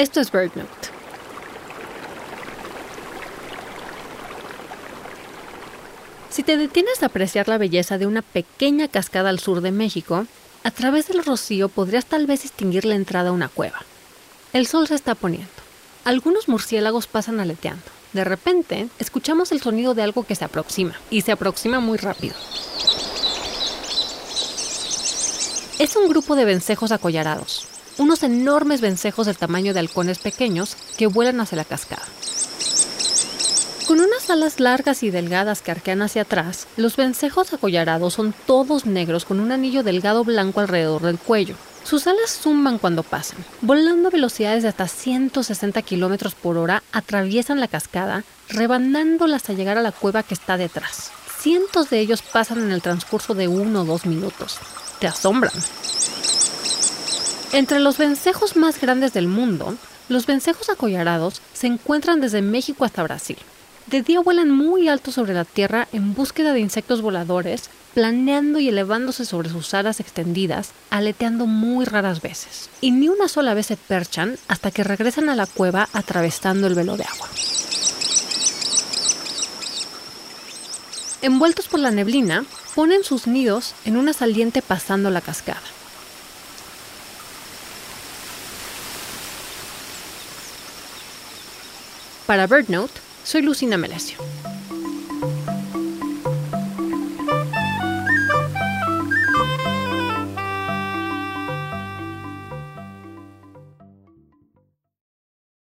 Esto es BirdNote. Si te detienes a apreciar la belleza de una pequeña cascada al sur de México, a través del rocío podrías tal vez distinguir la entrada a una cueva. El sol se está poniendo. Algunos murciélagos pasan aleteando. De repente, escuchamos el sonido de algo que se aproxima, y se aproxima muy rápido. Es un grupo de vencejos acollarados, unos enormes vencejos del tamaño de halcones pequeños que vuelan hacia la cascada. Con unas alas largas y delgadas que arquean hacia atrás, los vencejos acollarados son todos negros con un anillo delgado blanco alrededor del cuello. Sus alas zumban cuando pasan. Volando a velocidades de hasta 160 kilómetros por hora, atraviesan la cascada, rebanándola hasta llegar a la cueva que está detrás. Cientos de ellos pasan en el transcurso de uno o dos minutos. Te asombran. Entre los vencejos más grandes del mundo, los vencejos acollarados se encuentran desde México hasta Brasil. De día vuelan muy alto sobre la tierra en búsqueda de insectos voladores, planeando y elevándose sobre sus alas extendidas, aleteando muy raras veces. Y ni una sola vez se perchan hasta que regresan a la cueva atravesando el velo de agua. Envueltos por la neblina, ponen sus nidos en una saliente pasando la cascada. Para BirdNote, soy Lucina Melesio.